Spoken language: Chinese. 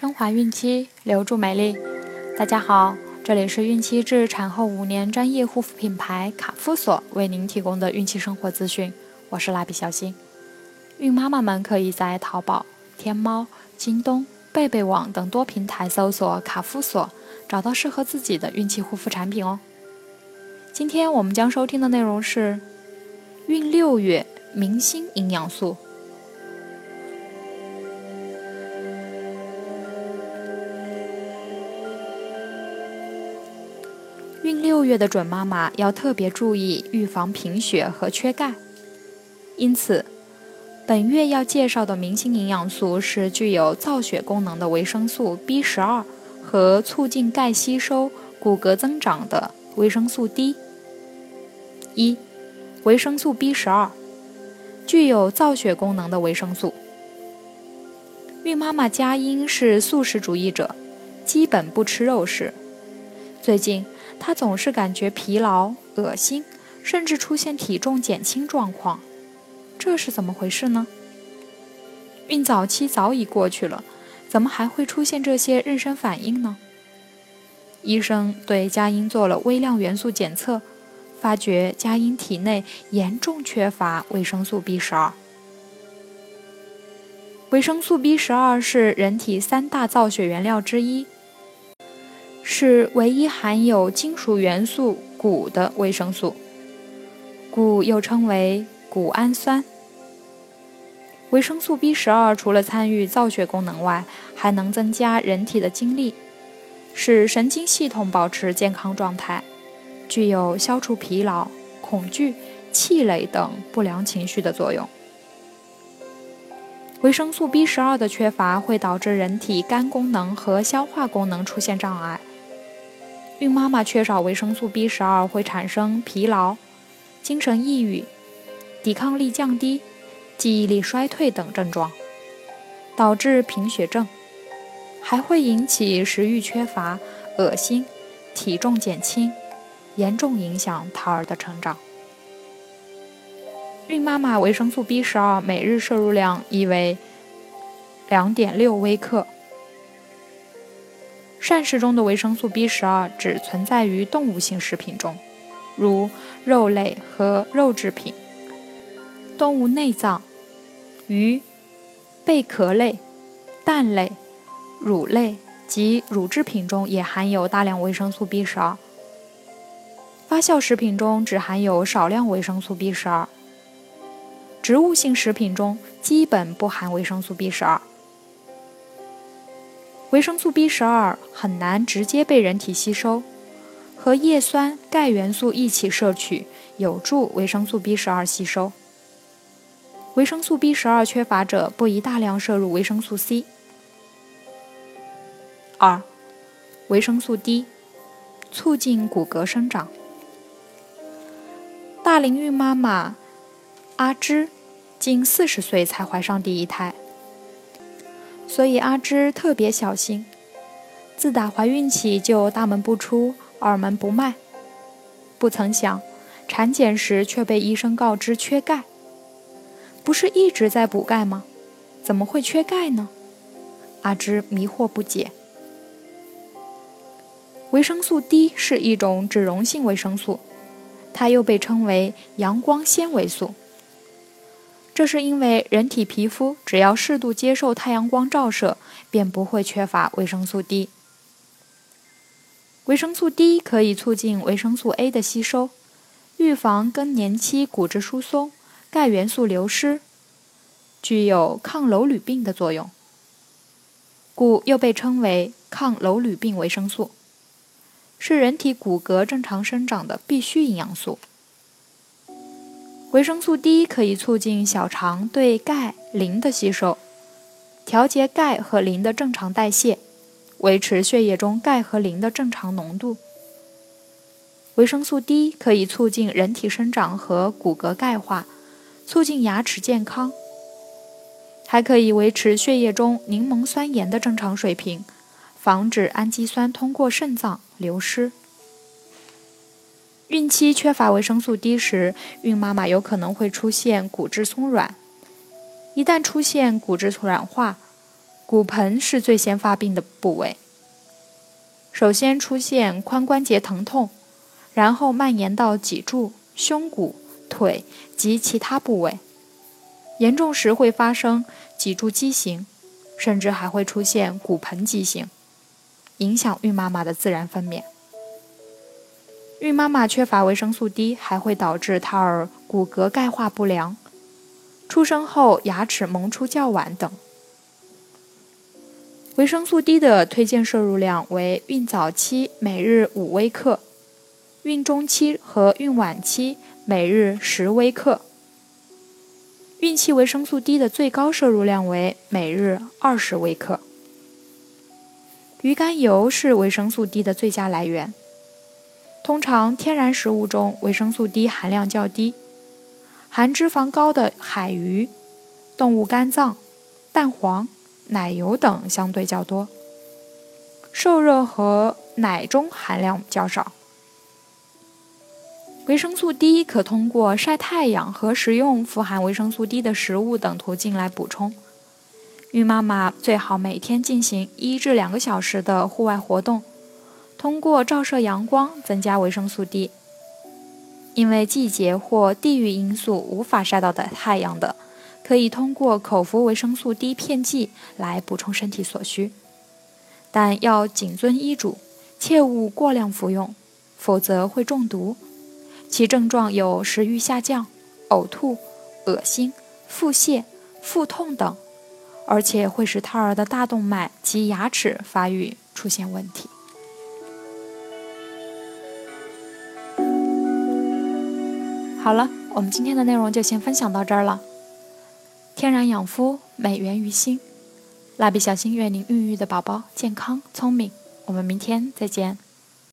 升华孕期，留住美丽。大家好，这里是孕期至产后五年专业护肤品牌卡夫索为您提供的孕期生活资讯。我是蜡笔小新。孕妈妈们可以在淘宝、天猫、京东、贝贝网等多平台搜索卡夫索，找到适合自己的孕期护肤产品哦。今天我们将收听的内容是孕六月明星营养素。六月的准妈妈要特别注意预防贫血和缺钙，因此，本月要介绍的明星营养素是具有造血功能的维生素 B 十二和促进钙吸收、骨骼增长的维生素 D。一、维生素 B 十二，具有造血功能的维生素。孕妈妈佳音是素食主义者，基本不吃肉食。最近，她总是感觉疲劳、恶心，甚至出现体重减轻状况，这是怎么回事呢？孕早期早已过去了，怎么还会出现这些妊娠反应呢？医生对佳音做了微量元素检测，发觉佳音体内严重缺乏维生素 B 十二。维生素 B 十二是人体三大造血原料之一。是唯一含有金属元素钴的维生素，钴又称为谷氨酸。维生素 B 十二除了参与造血功能外，还能增加人体的精力，使神经系统保持健康状态，具有消除疲劳、恐惧、气馁等不良情绪的作用。维生素 B 十二的缺乏会导致人体肝功能和消化功能出现障碍。孕妈妈缺少维生素 B 十二会产生疲劳、精神抑郁、抵抗力降低、记忆力衰退等症状，导致贫血症，还会引起食欲缺乏、恶心、体重减轻，严重影响胎儿的成长。孕妈妈维生素 B 十二每日摄入量宜为两点六微克。膳食中的维生素 B 十二只存在于动物性食品中，如肉类和肉制品、动物内脏、鱼、贝壳类、蛋类、乳类及乳制品中也含有大量维生素 B 十二。发酵食品中只含有少量维生素 B 十二。植物性食品中基本不含维生素 B 十二。维生素 B 十二很难直接被人体吸收，和叶酸、钙元素一起摄取，有助维生素 B 十二吸收。维生素 B 十二缺乏者不宜大量摄入维生素 C。二、维生素 D，促进骨骼生长。大龄孕妈妈阿芝，近四十岁才怀上第一胎。所以阿芝特别小心，自打怀孕起就大门不出，二门不迈。不曾想，产检时却被医生告知缺钙。不是一直在补钙吗？怎么会缺钙呢？阿芝迷惑不解。维生素 D 是一种脂溶性维生素，它又被称为阳光纤维素。这是因为人体皮肤只要适度接受太阳光照射，便不会缺乏维生素 D。维生素 D 可以促进维生素 A 的吸收，预防更年期骨质疏松、钙元素流失，具有抗楼吕病的作用。故又被称为抗楼吕病维生素，是人体骨骼正常生长的必需营养素。维生素 D 可以促进小肠对钙、磷的吸收，调节钙和磷的正常代谢，维持血液中钙和磷的正常浓度。维生素 D 可以促进人体生长和骨骼钙化，促进牙齿健康，还可以维持血液中柠檬酸盐的正常水平，防止氨基酸通过肾脏流失。孕期缺乏维生素 D 时，孕妈妈有可能会出现骨质松软。一旦出现骨质软化，骨盆是最先发病的部位。首先出现髋关节疼痛，然后蔓延到脊柱、胸骨、腿及其他部位。严重时会发生脊柱畸形，甚至还会出现骨盆畸形，影响孕妈妈的自然分娩。孕妈妈缺乏维生素 D，还会导致胎儿骨骼钙化不良，出生后牙齿萌出较晚等。维生素 D 的推荐摄入量为：孕早期每日五微克，孕中期和孕晚期每日十微克。孕期维生素 D 的最高摄入量为每日二十微克。鱼肝油是维生素 D 的最佳来源。通常，天然食物中维生素 D 含量较低，含脂肪高的海鱼、动物肝脏、蛋黄、奶油等相对较多。瘦肉和奶中含量较少。维生素 D 可通过晒太阳和食用富含维生素 D 的食物等途径来补充。孕妈妈最好每天进行一至两个小时的户外活动。通过照射阳光增加维生素 D，因为季节或地域因素无法晒到的太阳的，可以通过口服维生素 D 片剂来补充身体所需，但要谨遵医嘱，切勿过量服用，否则会中毒。其症状有食欲下降、呕吐、恶心、腹泻、腹痛等，而且会使胎儿的大动脉及牙齿发育出现问题。好了，我们今天的内容就先分享到这儿了。天然养肤，美源于心。蜡笔小新愿您孕育的宝宝健康聪明。我们明天再见。